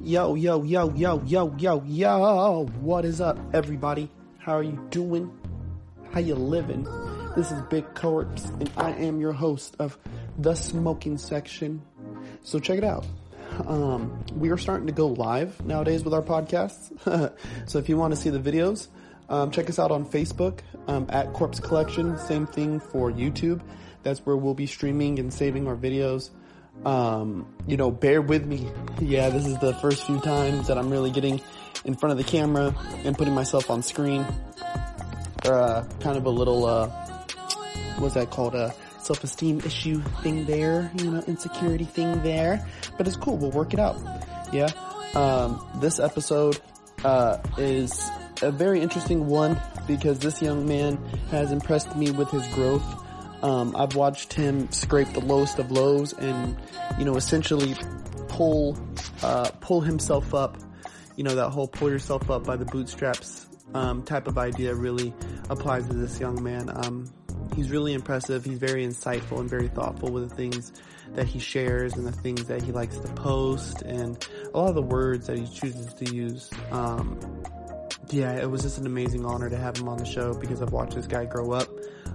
Yo, yo, yo, yo, yo, yo, yo. What is up, everybody? How are you doing? How you living? This is Big Corpse, and I am your host of The Smoking Section. So check it out. Um, we are starting to go live nowadays with our podcasts. so if you want to see the videos, um, check us out on Facebook um, at Corpse Collection. Same thing for YouTube. That's where we'll be streaming and saving our videos. Um, you know, bear with me. Yeah, this is the first few times that I'm really getting in front of the camera and putting myself on screen. Uh, kind of a little, uh, what's that called? A self-esteem issue thing there, you know, insecurity thing there. But it's cool. We'll work it out. Yeah. Um, this episode, uh, is a very interesting one because this young man has impressed me with his growth. Um, I've watched him scrape the lowest of lows and, you know, essentially pull, uh, pull himself up. You know, that whole pull yourself up by the bootstraps, um, type of idea really applies to this young man. Um, he's really impressive. He's very insightful and very thoughtful with the things that he shares and the things that he likes to post and a lot of the words that he chooses to use. Um, yeah, it was just an amazing honor to have him on the show because I've watched this guy grow up.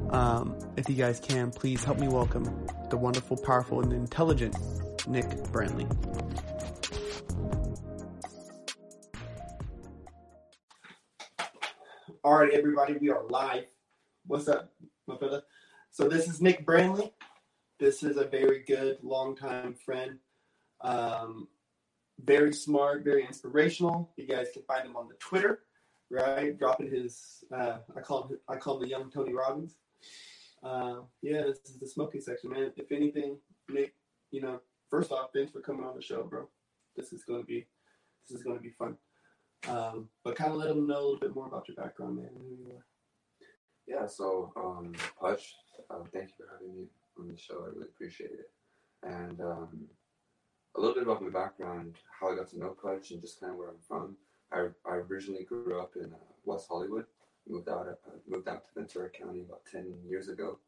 Um, if you guys can, please help me welcome the wonderful, powerful, and intelligent Nick Brantley. All right, everybody, we are live. What's up, my brother? So this is Nick Brantley. This is a very good, longtime friend. Um, very smart, very inspirational. You guys can find him on the Twitter, right? Dropping his, uh, I call him, I call him the young Tony Robbins. Uh, yeah, this is the smoking section, man. If anything, Nick, you know, first off, thanks for coming on the show, bro. This is gonna be, this is gonna be fun. Um, but kind of let them know a little bit more about your background, man, who you are. Yeah, so um, Hutch, uh, thank you for having me on the show. I really appreciate it. And um, a little bit about my background, how I got to know Hutch, and just kind of where I'm from. I, I originally grew up in uh, West Hollywood. Moved out moved out to Ventura County about ten years ago,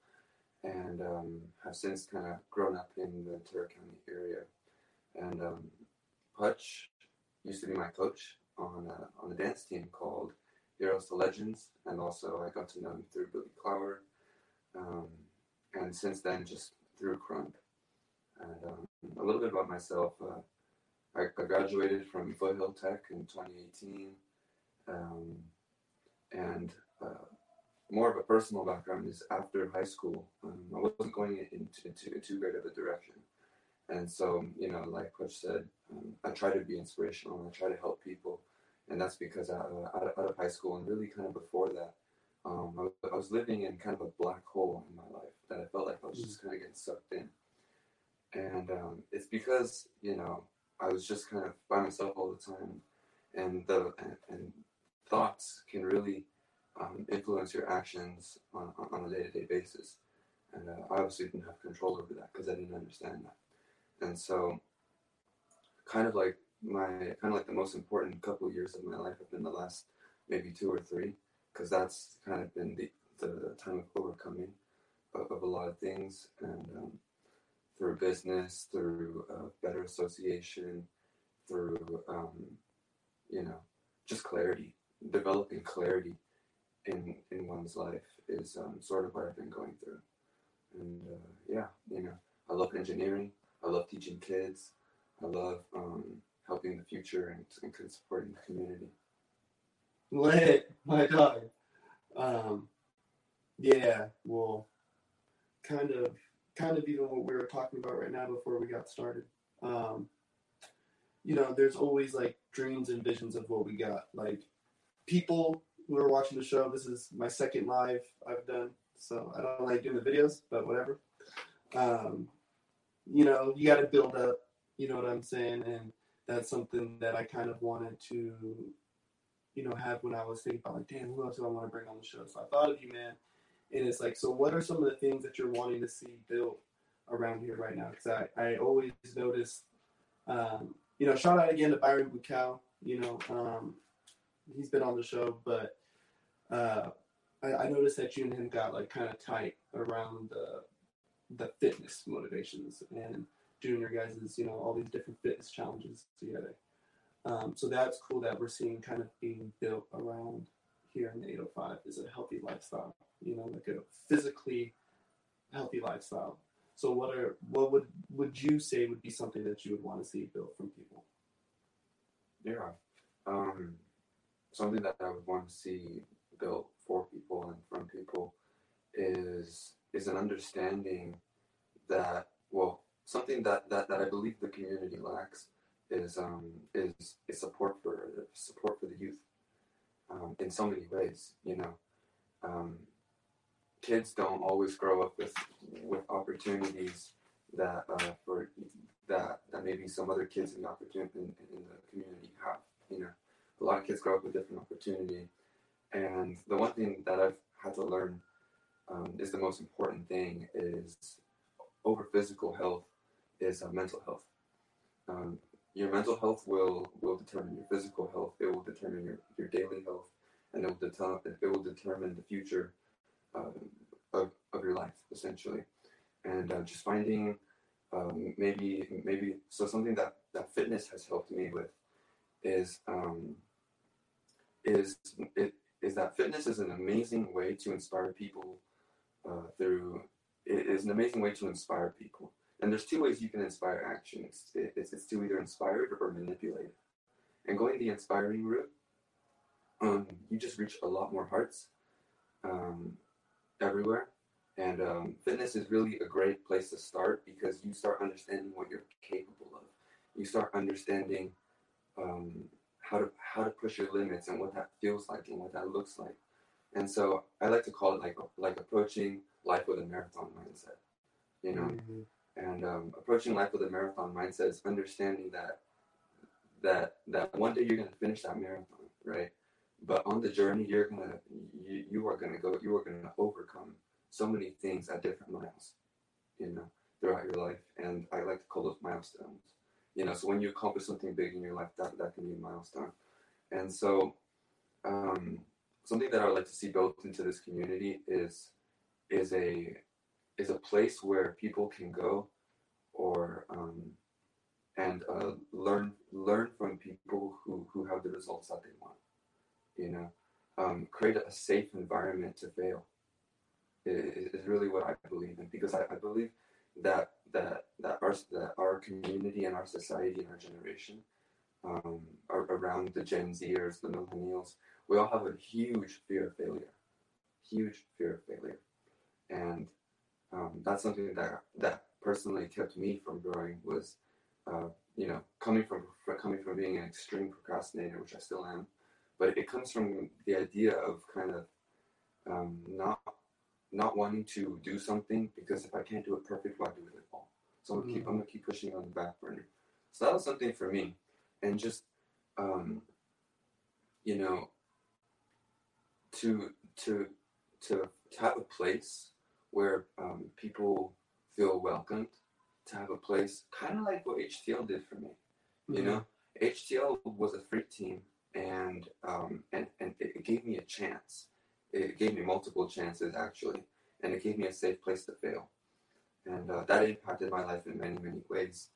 and um, have since kind of grown up in the Ventura County area. And um, Hutch used to be my coach on a, on a dance team called Heroes to Legends, and also I got to know him through Billy Clower, um, and since then just through Krump. And um, a little bit about myself. Uh, I, I, graduated from Foothill Tech in 2018, um, and uh, more of a personal background is after high school, um, I wasn't going into, into too great of a direction. And so, you know, like Coach said, um, I try to be inspirational and I try to help people and that's because out of, out of, out of high school and really kind of before that, um, I, I, was living in kind of a black hole in my life that I felt like I was just kind of getting sucked in. And um, it's because you know I was just kind of by myself all the time, and the and, and thoughts can really um, influence your actions on, on a day-to-day basis. And uh, I obviously didn't have control over that because I didn't understand that. And so, kind of like my kind of like the most important couple of years of my life have been the last maybe two or three, because that's kind of been the, the time of overcoming of, of a lot of things, and um, through business, through uh, better association, through um, you know just clarity, developing clarity in in one's life is um, sort of what I've been going through, and uh, yeah, you know, I love engineering, I love teaching kids, I love um, helping the future and, and supporting the community. Lit, my dog. Um, yeah, well, kind of, kind of even what we were talking about right now before we got started. Um, you know, there's always like dreams and visions of what we got. Like people who are watching the show, this is my second live I've done, so I don't like doing the videos, but whatever. Um, you know, you got to build up. You know what I'm saying? And that's something that I kind of wanted to, you know, have when I was thinking about like, damn, who else do I want to bring on the show? So I thought of you, man. And it's like, so what are some of the things that you're wanting to see built around here right now? Because I, I always notice, um, you know, shout out again to Byron Bukau. You know, um, he's been on the show, but uh, I, I noticed that you and him got like kind of tight around the the fitness motivations and doing your guys' you know all these different fitness challenges together. Um, so that's cool that we're seeing kind of being built around here in the 805 is a healthy lifestyle, you know, like a physically healthy lifestyle. So what are what would would you say would be something that you would want to see built from people? Yeah. Um, something that I would want to see built for people and from people is is an understanding that well something that, that, that I believe the community lacks is um, is is support for support for the youth um, in so many ways. You know, um, kids don't always grow up with with opportunities that uh, for that that maybe some other kids in the opportunity in, in the community have. You know, a lot of kids grow up with different opportunity, and the one thing that I've had to learn um, is the most important thing is over physical health is uh, mental health. Um, your mental health will will determine your physical health. It will determine your, your daily health, and it will determine it will determine the future uh, of, of your life essentially. And uh, just finding um, maybe maybe so something that that fitness has helped me with is um, is it is that fitness is an amazing way to inspire people uh, through it is an amazing way to inspire people and there's two ways you can inspire action. It's, it's, it's to either inspire it or manipulate it. And going the inspiring route, um, you just reach a lot more hearts um, everywhere. And um, fitness is really a great place to start because you start understanding what you're capable of. You start understanding um, how to how to push your limits and what that feels like and what that looks like. And so I like to call it like like approaching life with a marathon mindset. You know, mm-hmm. And um, approaching life with a marathon mindset is understanding that that that one day you're going to finish that marathon, right? But on the journey, you're gonna you, you are gonna go you are gonna overcome so many things at different miles, you know, throughout your life. And I like to call those milestones. You know, so when you accomplish something big in your life, that that can be a milestone. And so, um, something that I would like to see built into this community is is a is a place where people can go or um, and uh, learn learn from people who, who have the results that they want. You know, um, create a safe environment to fail is, is really what I believe in because I, I believe that that that our that our community and our society and our generation um, around the Gen Zers, the millennials, we all have a huge fear of failure, huge fear of failure, and um, that's something that that personally kept me from growing was, uh, you know, coming from coming from being an extreme procrastinator, which I still am, but it comes from the idea of kind of um, not not wanting to do something because if I can't do it perfect, why do it? So I'm gonna keep. I'm gonna keep pushing on the back burner. So that was something for me, and just um, you know, to to to to have a place where um, people feel welcomed, to have a place, kind of like what HTL did for me. You mm-hmm. know, HTL was a free team, and um, and and it gave me a chance. It gave me multiple chances actually, and it gave me a safe place to fail, and uh, that impacted my life in many many ways,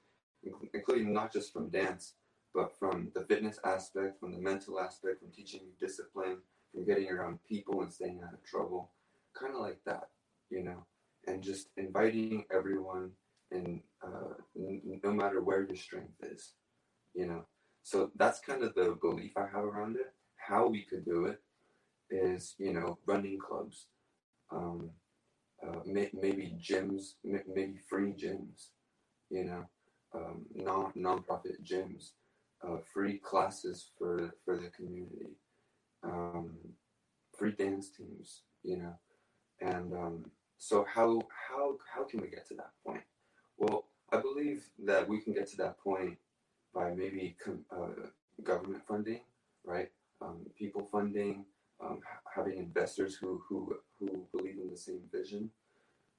including not just from dance, but from the fitness aspect, from the mental aspect, from teaching discipline, from getting around people and staying out of trouble, kind of like that you know, and just inviting everyone and uh, no matter where your strength is, you know. So that's kind of the belief I have around it. How we could do it is, you know, running clubs, um, uh, may- maybe gyms, m- maybe free gyms, you know, um, non nonprofit gyms, uh, free classes for for the community, um, free dance teams, you know, and um, so how how how can we get to that point? Well, I believe that we can get to that point by maybe com- uh, government funding, right? Um, people funding, um, having investors who who who believe in the same vision,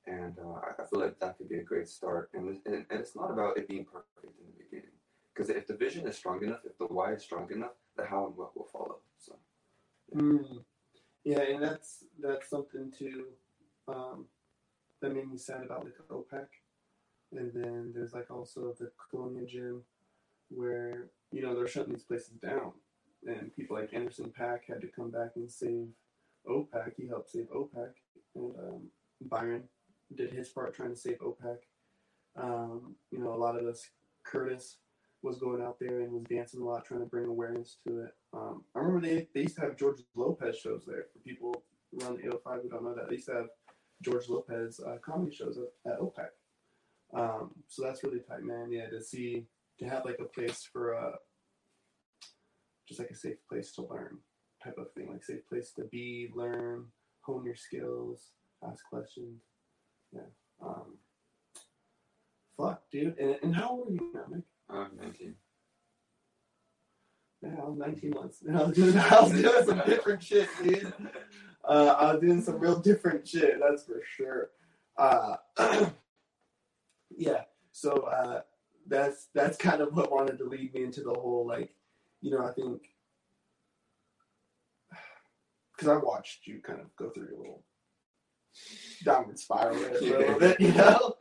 and uh, I feel like that could be a great start. And, and and it's not about it being perfect in the beginning, because if the vision is strong enough, if the why is strong enough, the how and what will follow. So. Yeah. Mm. Yeah, and that's that's something to um, that made me sad about like OPAC. And then there's like also the Colonia gym. where you know they're shutting these places down, and people like Anderson .Paak had to come back and save OPAC. He helped save OPAC, and um, Byron did his part trying to save OPAC. Um, you know, a lot of us, Curtis was going out there and was dancing a lot, trying to bring awareness to it. Um, I remember they, they used to have George Lopez shows there for people around the 805 who don't know that. They used to have George Lopez uh, comedy shows at, at OPAC. Um, so that's really tight, man. Yeah, to see to have like a place for uh, just like a safe place to learn type of thing, like safe place to be, learn, hone your skills, ask questions. Yeah. Um, fuck, dude. And, and how old are you now, Nick? I'm 19. Yeah, I was 19 months. I was doing, I was doing some different shit, dude. Uh, I was doing some real different shit, that's for sure. Uh, yeah, so uh, that's that's kind of what wanted to lead me into the whole like, you know, I think because I watched you kind of go through your little downward spiral a little bit, you know.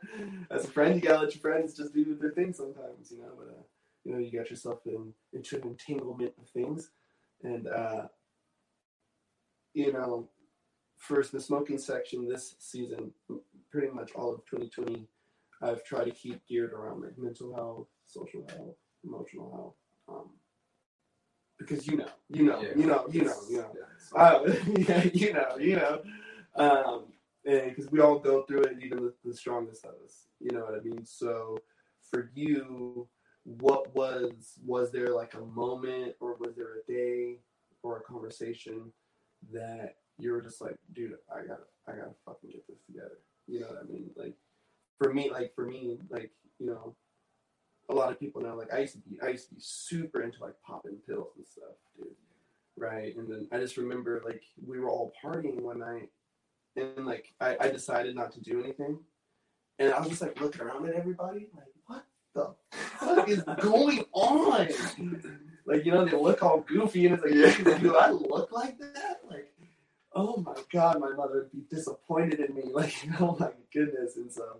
As a friend, you gotta let your friends just do their thing sometimes, you know. But uh, you know, you got yourself in, into an entanglement of things, and uh, you know, for the smoking section this season, pretty much all of 2020, I've tried to keep geared around like mental health, social health, emotional health. Um, because you know, you know, Yeah. you know, you know, you know. Yeah, Uh, yeah, you know, you know. Um, because we all go through it, even the, the strongest of us. You know what I mean? So, for you, what was was there like a moment, or was there a day, or a conversation that you were just like, dude, I gotta, I gotta fucking get this together. You know what I mean? Like, for me, like for me, like you know, a lot of people know. Like, I used to be, I used to be super into like popping pills and stuff, dude right? And then I just remember like we were all partying one night, and like I, I decided not to do anything, and I was just like looking around at everybody, like what the fuck is going on? Like you know they look all goofy, and it's like, Yeah. do I look like that? Like, oh my god, my mother would be disappointed in me. Like, oh my goodness, and so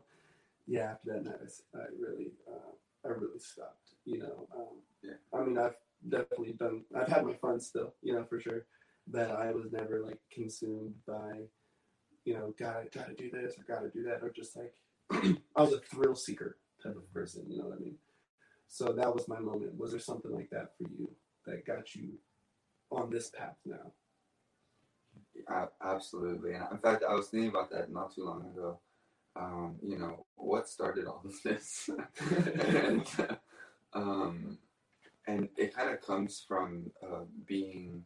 yeah, after that night, I really, uh, I really stopped. You know, um, Yeah. I mean, I've definitely done. I've had my fun still, you know, for sure. But I was never like consumed by, you know, gotta gotta do this or gotta do that, or just like I was a thrill seeker type of person. You know what I mean? So that was my moment. Was there something like that for you that got you on this path now? A- absolutely. And in fact, I was thinking about that not too long ago. Um, you know, what started all of this? and, um, and it kind of comes from uh, being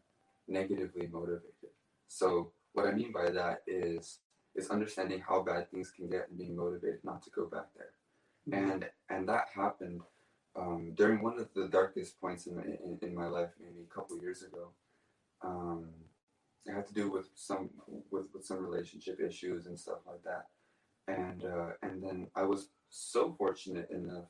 negatively motivated. So what I mean by that is is understanding how bad things can get and being motivated not to go back there. and and that happened um, during one of the darkest points in, in, in my life, maybe a couple years ago. Um, it had to do with some with, with some relationship issues and stuff like that, and uh, and then I was so fortunate enough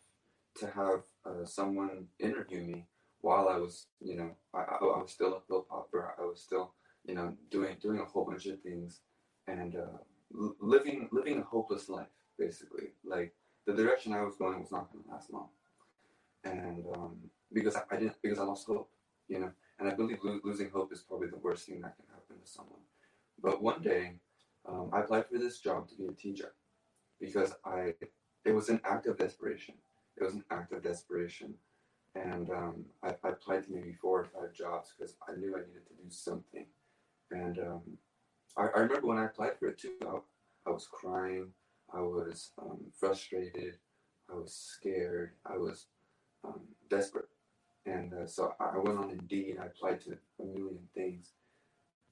to have uh, someone interview me while I was, you know, I, I, was still a pill popper. I was still, you know, doing doing a whole bunch of things, and uh, living living a hopeless life, basically, like the direction I was going was not going to last long, and um, because I, I didn't because I lost hope, you know, and I believe lo- losing hope is probably the worst thing that can happen to someone. But one day, um, I applied for this job to be a teacher because I it was an act of desperation. It was an act of desperation, and um, I, I applied to maybe four or five jobs because I knew I needed to do something, and um, I, I remember when I applied for it too. I, I was crying. I was um, frustrated. I was scared. I was um, desperate. And uh, so I went on Indeed. I applied to a million things.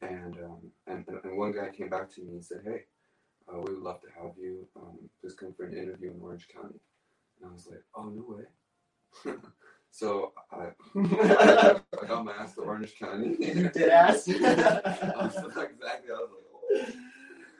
Um, and, and and one guy came back to me and said, Hey, uh, we would love to have you. Um, please come for an interview in Orange County. And I was like, Oh, no way. so I, I, got my ass to Orange County. you did ass. I was like, exactly. I was like,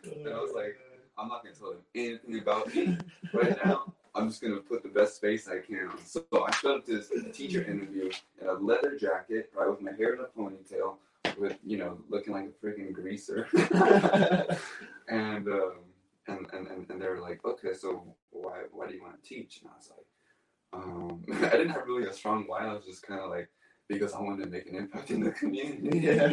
oh. And I was like, I'm not gonna tell them anything about me right now. I'm just gonna put the best face I can on. So I showed up to this teacher interview in a leather jacket, right, with my hair in a ponytail, with you know, looking like a freaking greaser. And, um, and and and and they were like, okay, so why why do you want to teach? And I was like, Um, I didn't have really a strong why. I was just kind of like because I wanted to make an impact in the community. Yeah.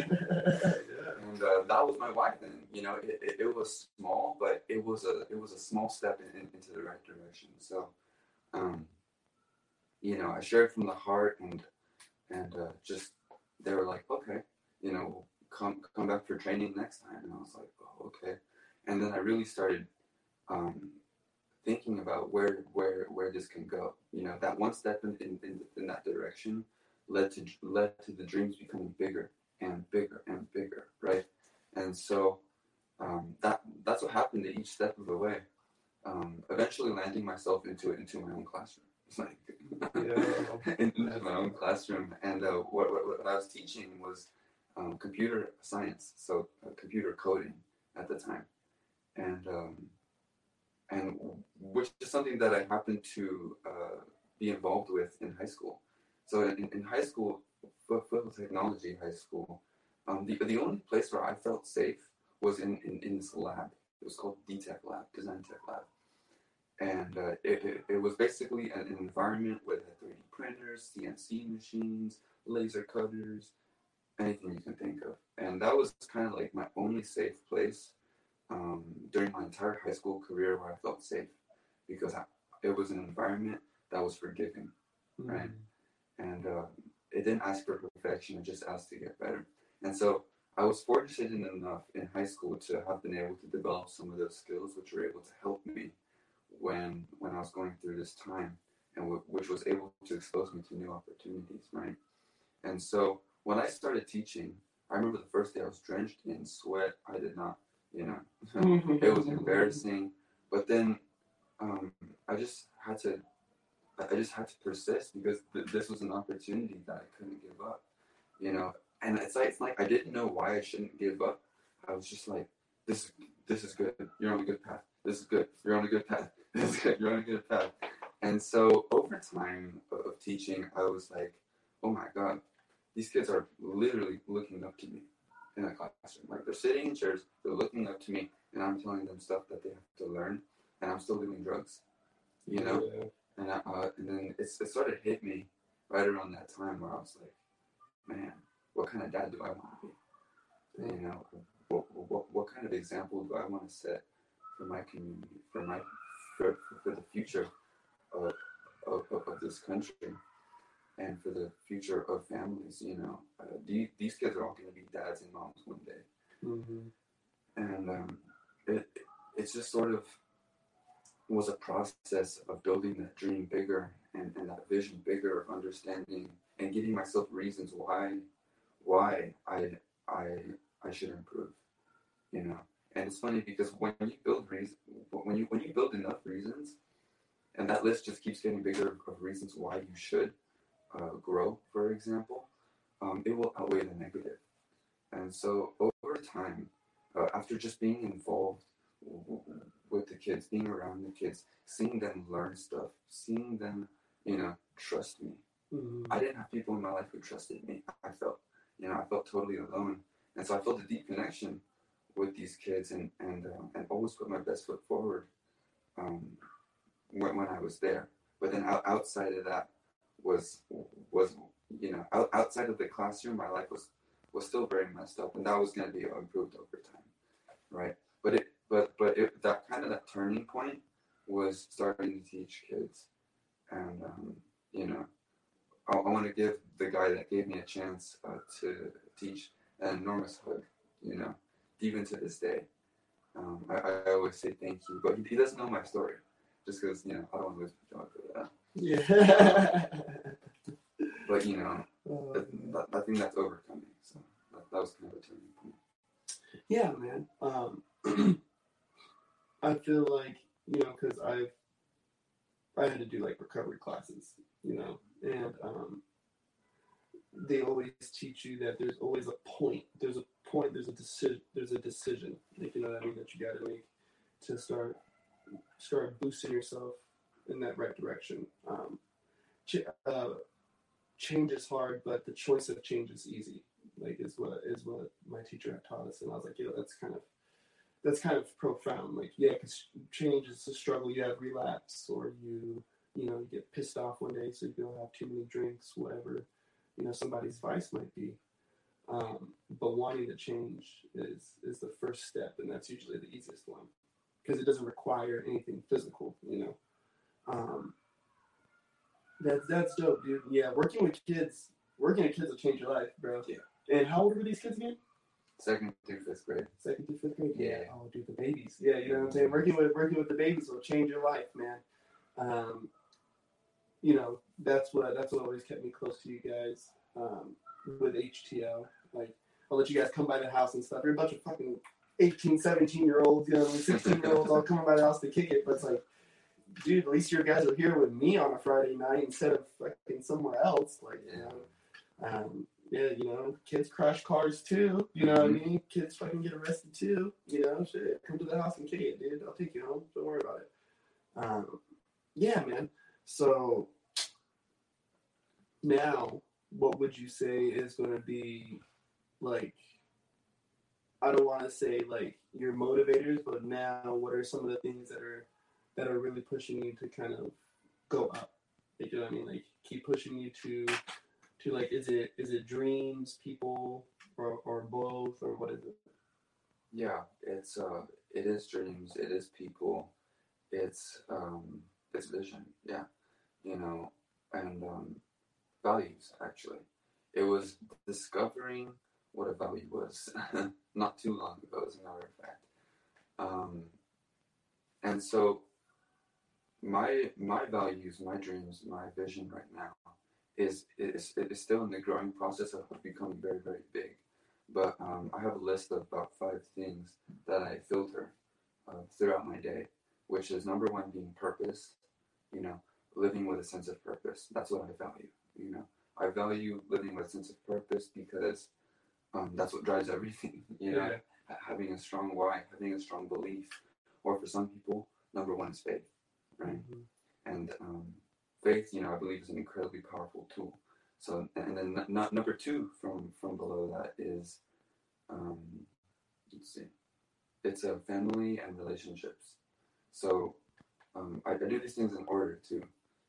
and uh, that was my why then. You know, it, it, it, was small, but it was a it was a small step in, in, into the right direction. So, um, you know, I shared from the heart, and and uh, just they were like, okay, you know, come come back for training next time, and I was like, oh, okay. And then I really started um, thinking about where where where this can go. You know, that one step in, in, in, that direction led to led to the dreams becoming bigger and bigger and bigger, right? And so um, that that's what happened at each step of the way. Um, eventually, landing myself into into my own classroom, like yeah. into my own classroom. And uh, what, what, what I was teaching was um, computer science, so uh, computer coding at the time, and um, and which is something that I happened to uh, be involved with in high school. So in, in high school, Foothill Technology High School, um, the, the only place where I felt safe was in, in, in this lab. It was called DTech Lab, Design Tech Lab. And uh, it, it, it, was basically an environment with 3D printers, CNC machines, laser cutters, anything you can think of. And that was kind of like my only safe place um, during my entire high school career where I felt safe because I, it was an environment that was forgiving, mm-hmm. right? and uh, it didn't ask for perfection; it just asked to get better. And so I was fortunate enough in high school to have been able to develop some of those skills, which were able to help me when when I was going through this time, and w- which was able to expose me to new opportunities, right? And so when I started teaching, I remember the first day I was drenched in sweat. I did not, you know, it was embarrassing. But then um, I just had to I just had to persist because th- this was an opportunity that I couldn't give up, you know. And it's like it's like I didn't know why I shouldn't give up. I was just like, this this is good. You're on a good path. This is good. You're on a good path. This is good. You're on a good path. And so over time of teaching, I was like, oh my god, these kids are literally looking up to me in a classroom. Like they're sitting in chairs, they're looking up to me, and I'm telling them stuff that they have to learn, and I'm still doing drugs. You know. Yeah and, I, uh, and then it, it sort of hit me right around that time where I was like, man, what kind of dad do I want to be? You know, what, what, what kind of example do I want to set for my community, for my for, for the future of, of, of this country, and for the future of families? You know, uh, these, these kids are all going to be dads and moms one day, mm-hmm. and um, it, it's just sort of was a process of building that dream bigger and, and that vision bigger, of understanding and giving myself reasons why why I I I should improve. You know. And it's funny because when you build reason when you when you build enough reasons and that list just keeps getting bigger of reasons why you should uh, grow, for example, um, it will outweigh the negative. And so over time, uh, after just being involved with the kids, being around the kids, seeing them learn stuff, seeing them, you know, trust me. Mm-hmm. I didn't have people in my life who trusted me. I felt, you know, I felt totally alone, and so I felt a deep connection with these kids, and and uh, and always put my best foot forward um, when when I was there. But then out, outside of that was was you know out, outside of the classroom, my life was was still very messed up, and that was going to be improved over time, right? But it but but it, that kind of that turning point was starting to teach kids, and um, you know, I, I want to give the guy that gave me a chance uh, to teach an enormous hug. You know, even to this day, um, I, I, always say thank you, but he, he doesn't know my story, just because you know I don't want to lose my job for that. Yeah. but you know, that, I think that's overcoming. So that, that was kind of a turning point. Yeah, man. Um, I feel like you know because I've I had to do like recovery classes, you know, and um, they always teach you that there's always a point. There's a point. There's a decision. There's a decision. Like you know what I mean that you got to make to start start boosting yourself in that right direction. Um, ch- uh, change is hard, but the choice of change is easy. Like is what is what my teacher had taught us, and I was like, know, that's kind of that's kind of profound. Like, yeah, because change is a struggle. You have relapse, or you you know, you get pissed off one day, so you don't have too many drinks, whatever, you know, somebody's vice might be. Um, but wanting to change is is the first step, and that's usually the easiest one because it doesn't require anything physical, you know. Um, that's that's dope, dude. Yeah, working with kids, working with kids will change your life, bro. Yeah. And how old were these kids again? Second through fifth grade. Second through fifth grade. Yeah. Oh, dude, the babies. Yeah, you know what I'm saying. Working with working with the babies will change your life, man. Um, you know, that's what that's what always kept me close to you guys. Um, with HTO. like I'll let you guys come by the house and stuff. You're a bunch of fucking 18, 17 year olds, you know, 16 year olds all coming by the house to kick it. But it's like, dude, at least your guys are here with me on a Friday night instead of fucking somewhere else. Like, you know, um, yeah, you know, kids crash cars too. You know what I mean? Kids fucking get arrested too. You know, shit. Come to the house and kick it, dude. I'll take you home. Don't worry about it. Um, yeah, man. So now, what would you say is going to be like? I don't want to say like your motivators, but now, what are some of the things that are that are really pushing you to kind of go up? Like, you know what I mean? Like, keep pushing you to to like, is it is it dreams, people, or or both, or what is it? Yeah, it's uh, it is dreams, it is people, it's um, it's vision. Yeah, you know, and um, values. Actually, it was discovering what a value was not too long ago, as a matter of fact. Um, and so, my my values, my dreams, my vision right now is is is still in the growing process of becoming very very big. But um, I have a list of about five things that I filter uh, throughout my day, which is number one being purpose. You know, living with a sense of purpose. That's what I value. You know, I value living with a sense of purpose because um, that's what drives everything. You know, Ha- having a strong why, having a strong belief, or for some people, number one is faith, right? Mhm. And um, faith, you know, I believe is an incredibly powerful tool. So, and then n- not number two from from below that is, um, let's see, it's a family and relationships. So, um, I, I do these things in order too.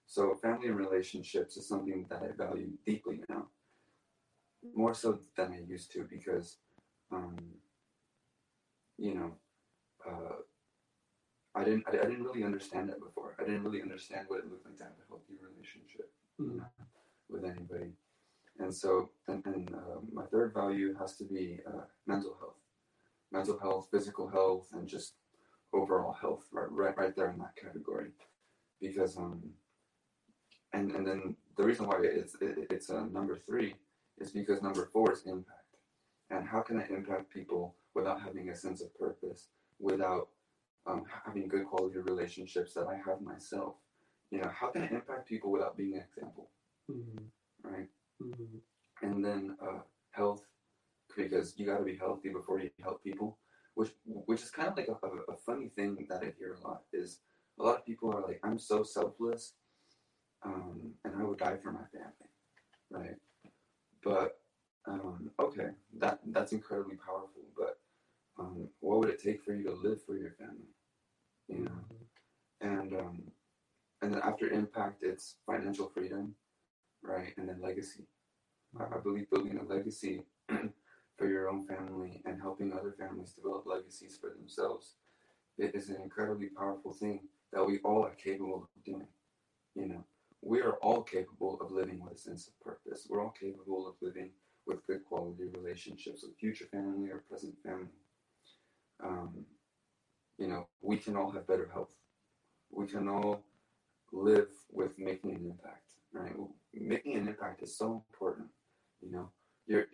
So, family and relationships is something that I value deeply now, more so than I used to because, um, you know, uh, I didn't I, I didn't really understand that before. I didn't really understand what it looked like to have a healthy relationship Mhm. with anybody. And so, and, and uh, my third value has to be uh, mental health, mental health, physical health, and just overall health, right, right, right there in that category. Because, um, and and then the reason why it's it, it's uh, number three is because number four is impact. And how can I impact people without having a sense of purpose, without um, having good quality relationships that I have myself? You know, how can I impact people without being an example, Mhm. right? Mhm. and then uh, health because you got to be healthy before you help people which which is kind of like a, a, a funny thing that i hear a lot is a lot of people are like i'm so selfless um, and i would die for my family right but um, okay that that's incredibly powerful but um, what would it take for you to live for your family you know and um, and then after impact it's financial freedom right and then legacy I I believe building a legacy for your own family and helping other families develop legacies for themselves it is an incredibly powerful thing that we all are capable of doing. You know, we are all capable of living with a sense of purpose. We're all capable of living with good quality relationships with future family or present family. Um, you know, we can all have better health. We can all live with making an impact, right? Making an impact is so important. You know, your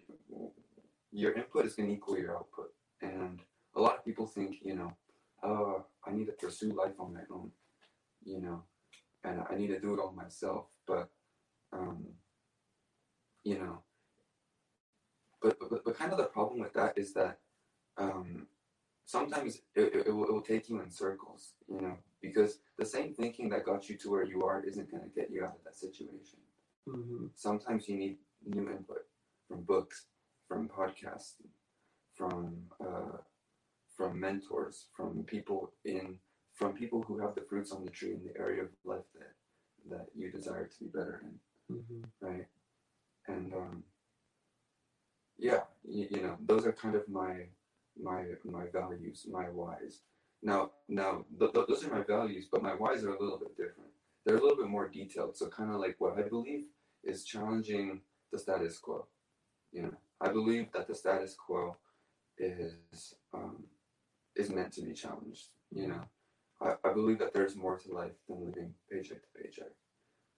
your input is going to equal your output, and a lot of people think, you know, oh, I need to pursue life on my own, you know, and I need to do it all myself. But, um, you know, but, but but kind of the problem with that is that um, sometimes it, it, it, will, it will take you in circles, you know, because the same thinking that got you to where you are isn't going to get you out of that situation. Mhm. Sometimes you need new input from books, from podcasts, from uh, from mentors, from people in from people who have the fruits on the tree in the area of life that that you desire to be better in, hmm right? And um, yeah, you, you know, those are kind of my my my values, my whys. Now, now th- th- those are my values, but my whys are a little bit different. They're a little bit more detailed. So, kind of like what I believe is challenging the status quo. You know, I believe that the status quo is um, is meant to be challenged. You know, I, I believe that there's more to life than living paycheck to paycheck.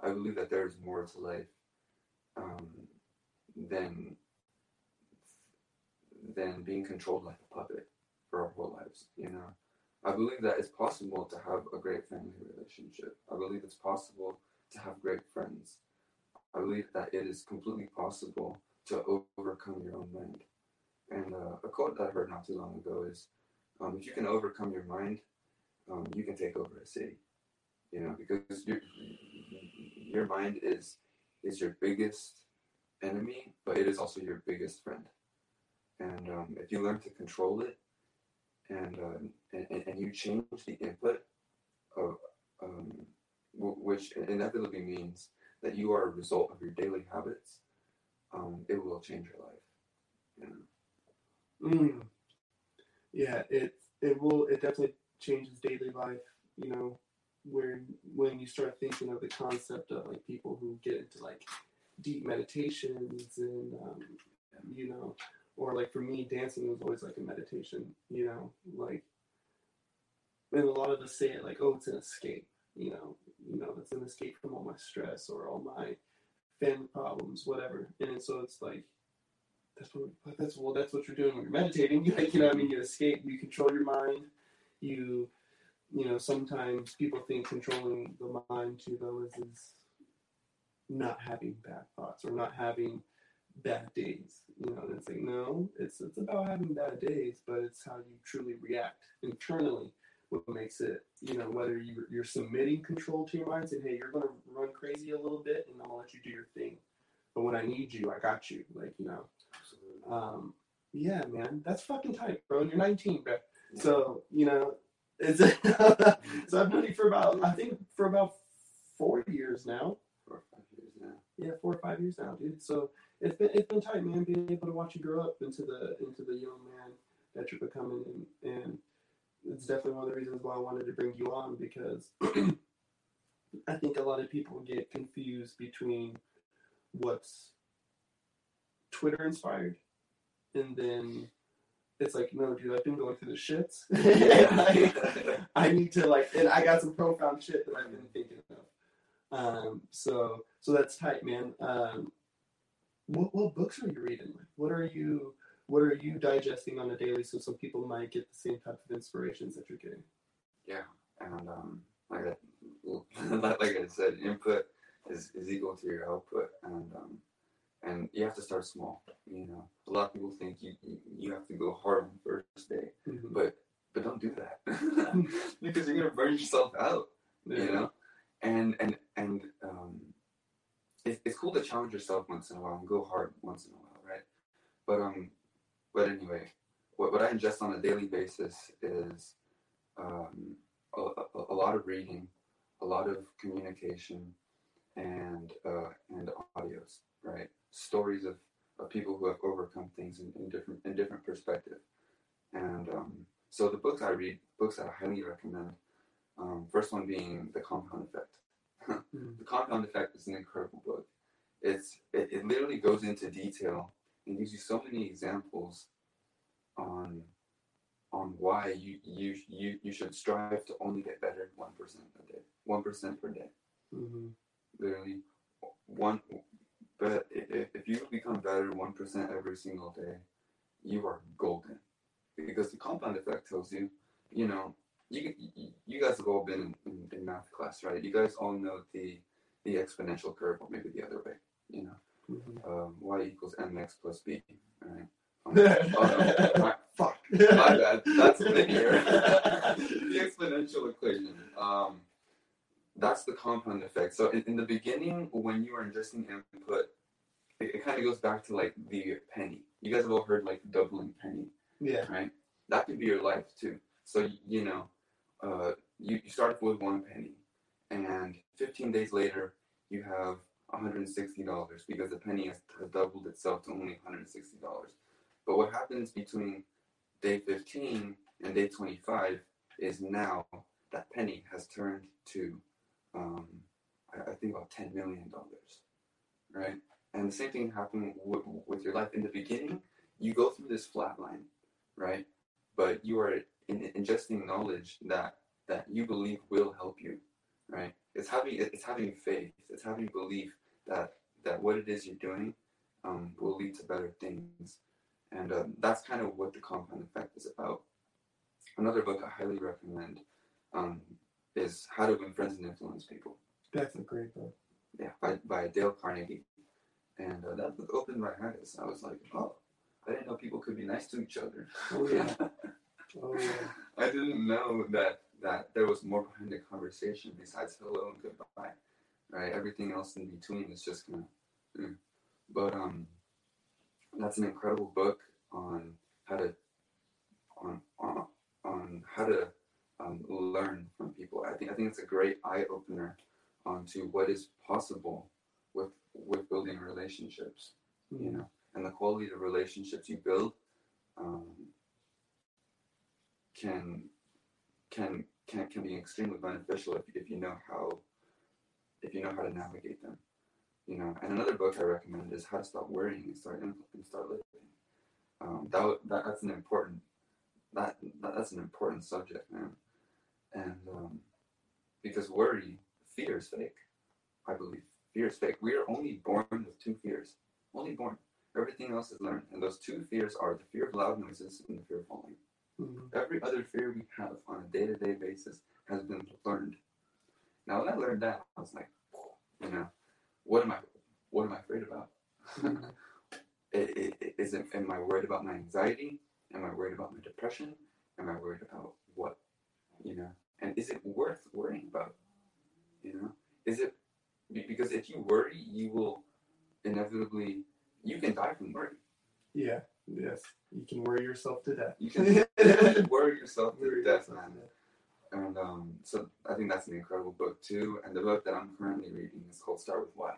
I believe that there's more to life um, than than being controlled like a puppet for our whole lives. You know, I believe that it's possible to have a great family relationship. I believe it's possible to have great friends. I believe that it is completely possible to overcome your own mind. And uh, a quote that I heard not too long ago is, um, "If you can overcome your mind, um, you can take over a city." You know, because your your mind is is your biggest enemy, but it is also your biggest friend. And um, if you learn to control it, and, um, and and you change the input of um, which inevitably means that you are a result of your daily habits, um, it will change your life. Know? Mm. Yeah, it it will it definitely changes daily life. You know, where when you start thinking of the concept of like people who get into like deep meditations and um, you know, or like for me, dancing was always like a meditation. You know, like and a lot of us say it like, oh, it's an escape. You know, you know, it's an escape from all my stress or all my family problems, whatever. And so it's like that's what that's well that's what you're doing when you're meditating. You like you know I mean you escape, you control your mind. You you know sometimes people think controlling the mind too though is, is not having bad thoughts or not having bad days. You know, and it's like no, it's it's about having bad days, but it's how you truly react internally what makes it, you know, whether you, you're submitting control to your mind, saying, hey, you're going to run crazy a little bit and I'll let you do your thing. But when I need you, I got you. Like, you know, um, yeah, man, that's fucking tight, bro. You're 19, bro. So, you know, it's so I've known you for about, I think, for about four years now. Four or five years now. Yeah, four or five years now, dude. So it's been it's been tight, man. Being able to watch you grow up into the into the young man that you're becoming, and, and it's definitely one of the reasons why I wanted to bring you on because I think a lot of people get confused between what's Twitter inspired and then it's like, no, dude, I've been going through the shits. I, I need to like, and I got some profound shit that I've been thinking of. Um, so, so that's tight, man. Um, what, what books are you reading? Like, what are you, what are you digesting on a daily so some people might get the same type of inspirations that you're getting? Yeah, and um, like I, like I said, input is, is equal to your output, and um, and you have to start small. You know, a lot of people think you you, have to go hard on the first day, Mhm. but but don't do that because you're gonna burn yourself out. You know, and and and um, it's cool to challenge yourself once in a while and go hard once in a while, right? But um, but anyway, what what I ingest on a daily basis is um, a, a, a lot of reading, a lot of communication, and uh, and audios, right? Stories of, of people who have overcome things in, in different in different perspective. And um, so the books I read, books that I highly recommend. Um, first one being The Compound Effect. Mhm. the Compound Effect is an incredible book. It's it, it literally goes into detail and gives you so many examples on on why you you you, you should strive to only get better one percent a day, one percent per day. Mhm. Literally one. But if, if you become better one percent every single day, you are golden. Because the compound effect tells you, you know, you you, guys have all been in, in, math class, right? You guys all know the the exponential curve, or maybe the other way. You know, Mhm. um, y equals mx plus b, right? Um, oh, no, my- fuck, my bad. That's linear. the exponential equation. Um, that's the compound effect. So in, in the beginning, when you are ingesting input, it, it kind of goes back to like the penny. You guys have all heard like doubling penny, Yeah. right? That could be your life too. So you know, uh, you, you start with one penny, and 15 days later, you have $160 because the penny has, doubled itself to only $160. But what happens between day 15 and day 25 is now that penny has turned to, um, I, I think about $10 million, right? And the same thing happened with your life. In the beginning, you go through this flat line, right? But you are in, ingesting knowledge that that you believe will help you, right? It's having it's having faith. It's having belief that that what it is you're doing um, will lead to better things, and uh, that's kind of what the compound effect is about. Another book I highly recommend um, is How to Win Friends and Influence People. That's a great book. Yeah, by, by Dale Carnegie. And uh, that book opened my eyes. I was like, oh, I didn't know people could be nice to each other. Oh yeah. oh yeah. I didn't know that that there was more behind the conversation besides hello and goodbye, right? Everything else in between is just kind of. Mm. But um, that's an incredible book on how to on on, on how to um, learn from people. I think I think it's a great eye opener onto what is possible with with building relationships. Mm-hmm. You know, and the quality of relationships you build um, can can can can be extremely beneficial if, if you know how if you know how to navigate them. You know, and another book I recommend is How to Stop Worrying and Start and Start Living. Um, that, that that's an important that, that that's an important subject, man. And um, because worry, fear is fake. I believe fear is fake. We are only born with two fears. Only born. Everything else is learned, and those two fears are the fear of loud noises and the fear of falling. Mm-hmm. Every other fear we have on a day to day basis has been learned. Now, when I learned that, I was like, you know, what am I, what am I afraid about? is it, am I worried about my anxiety? Am I worried about my depression? Am I worried about what, you know? And is it worth worrying about? You know, is it because if you worry, you will inevitably you can die from worry. Yeah. Yes. You can worry yourself to death. You can worry yourself to worry death, yourself man. To death. And um, so I think that's an incredible book too. And the book that I'm currently reading is called Start with Why.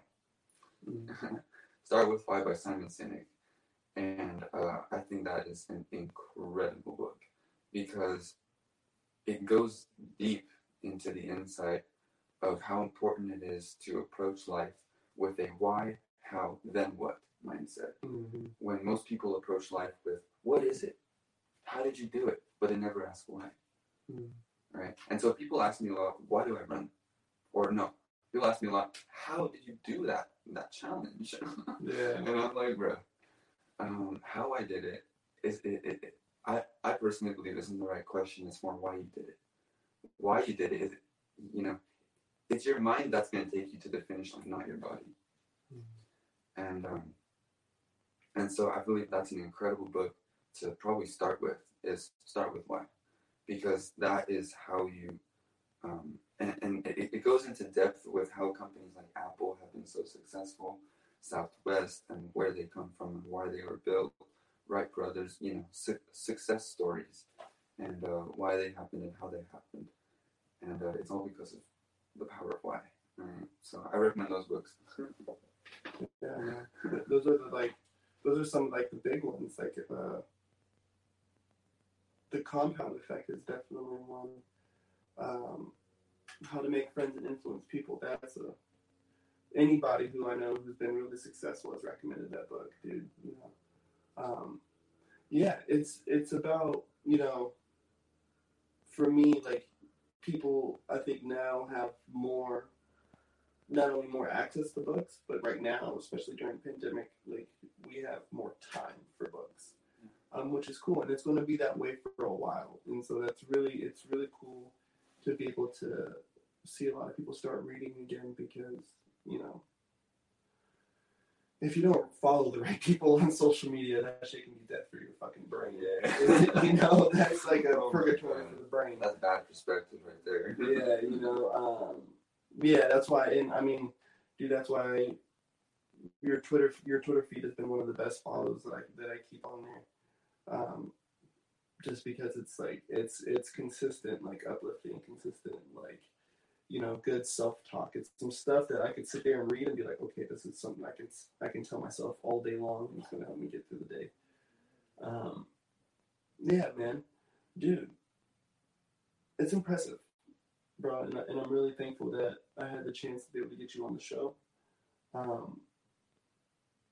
Mm-hmm. Start with Why by Simon Sinek. And uh, I think that is an incredible book because it goes deep into the insight of how important it is to approach life with a why, how, then what mindset. Mm-hmm. When most people approach life with, what is it? How did you do it? But they never ask why. Mm-hmm. Right? And so people ask me a lot, why do I run? Or no, people ask me a lot, how did you do that, that challenge? yeah. and I'm like, bro, um, how I did it is, it, it, it, I, I personally believe isn't the right question. It's more why you did it. Why you did it is, you know, it's your mind that's going to take you to the finish line, not your body. Mm-hmm. And um, and so I believe that's an incredible book to probably start with. Is start with why, because that is how you, um, and, and it, it goes into depth with how companies like Apple have been so successful, Southwest, and where they come from and why they were built. Wright brothers, you know, su- success stories, and uh, why they happened and how they happened, and uh, it's all because of the power of why. Right? So I recommend those books. yeah, those are the like those are some like the big ones. Like uh, the compound effect is definitely one. Um, how to make friends and influence people. That's a anybody who I know who's been really successful has recommended that book, dude. You know, um, yeah, it's it's about you know, for me like people I think now have more not only more access to books, but right now, especially during pandemic, like we have more time for books, um, which is cool, and it's going to be that way for a while. And so that's really it's really cool to be able to see a lot of people start reading again because you know if you don't follow the right people on social media, that shit can be death for your fucking brain. Yeah. you know, that's like a oh purgatory for the brain. That's bad perspective right there. yeah, you know, um, yeah, that's why. And I mean, dude, that's why your Twitter your Twitter feed has been one of the best follows that I that I keep on there. Um, just because it's like it's it's consistent, like uplifting, consistent, like you know, good self-talk. It's some stuff that I could sit there and read and be like, okay, this is something I can I can tell myself all day long. And it's gonna help me get through the day. Um, yeah, man, dude, it's impressive, bro, and, and I'm really thankful that I had the chance to be able to get you on the show. Um,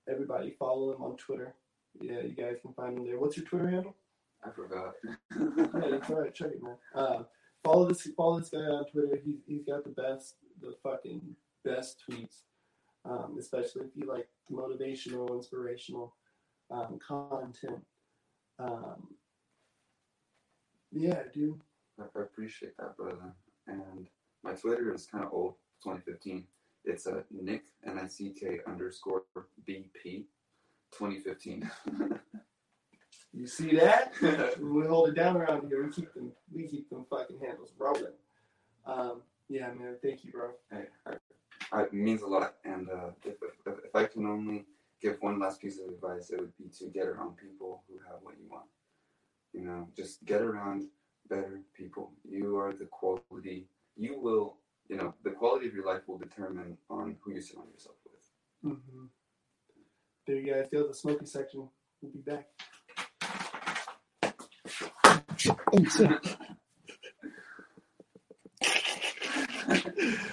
everybody follow him on Twitter. Yeah, you guys can find him there. What's your Twitter handle? I forgot. yeah, that's right. Check it, man. Uh, follow this. Follow this guy on Twitter. He's he's got the best, the fucking best tweets. Um, especially if you like motivational, inspirational um, content. Um, yeah, dude. I I appreciate that, brother. And my Twitter is kind of old, 2015. It's a Nick N I C K underscore BP, 2015. You see that? we hold it down around here. We keep them. We keep them fucking handles rolling. Um, yeah, man. Thank you, bro. Hey, I, it means a lot. And uh, if, if, if I can only give one last piece of advice, it would be to get around people who have what you want. You know, just get around better people. You are the quality. You will, you know, the quality of your life will determine on who you surround yourself with. Mm-hmm. There you guys go. The smoky section. We'll be back.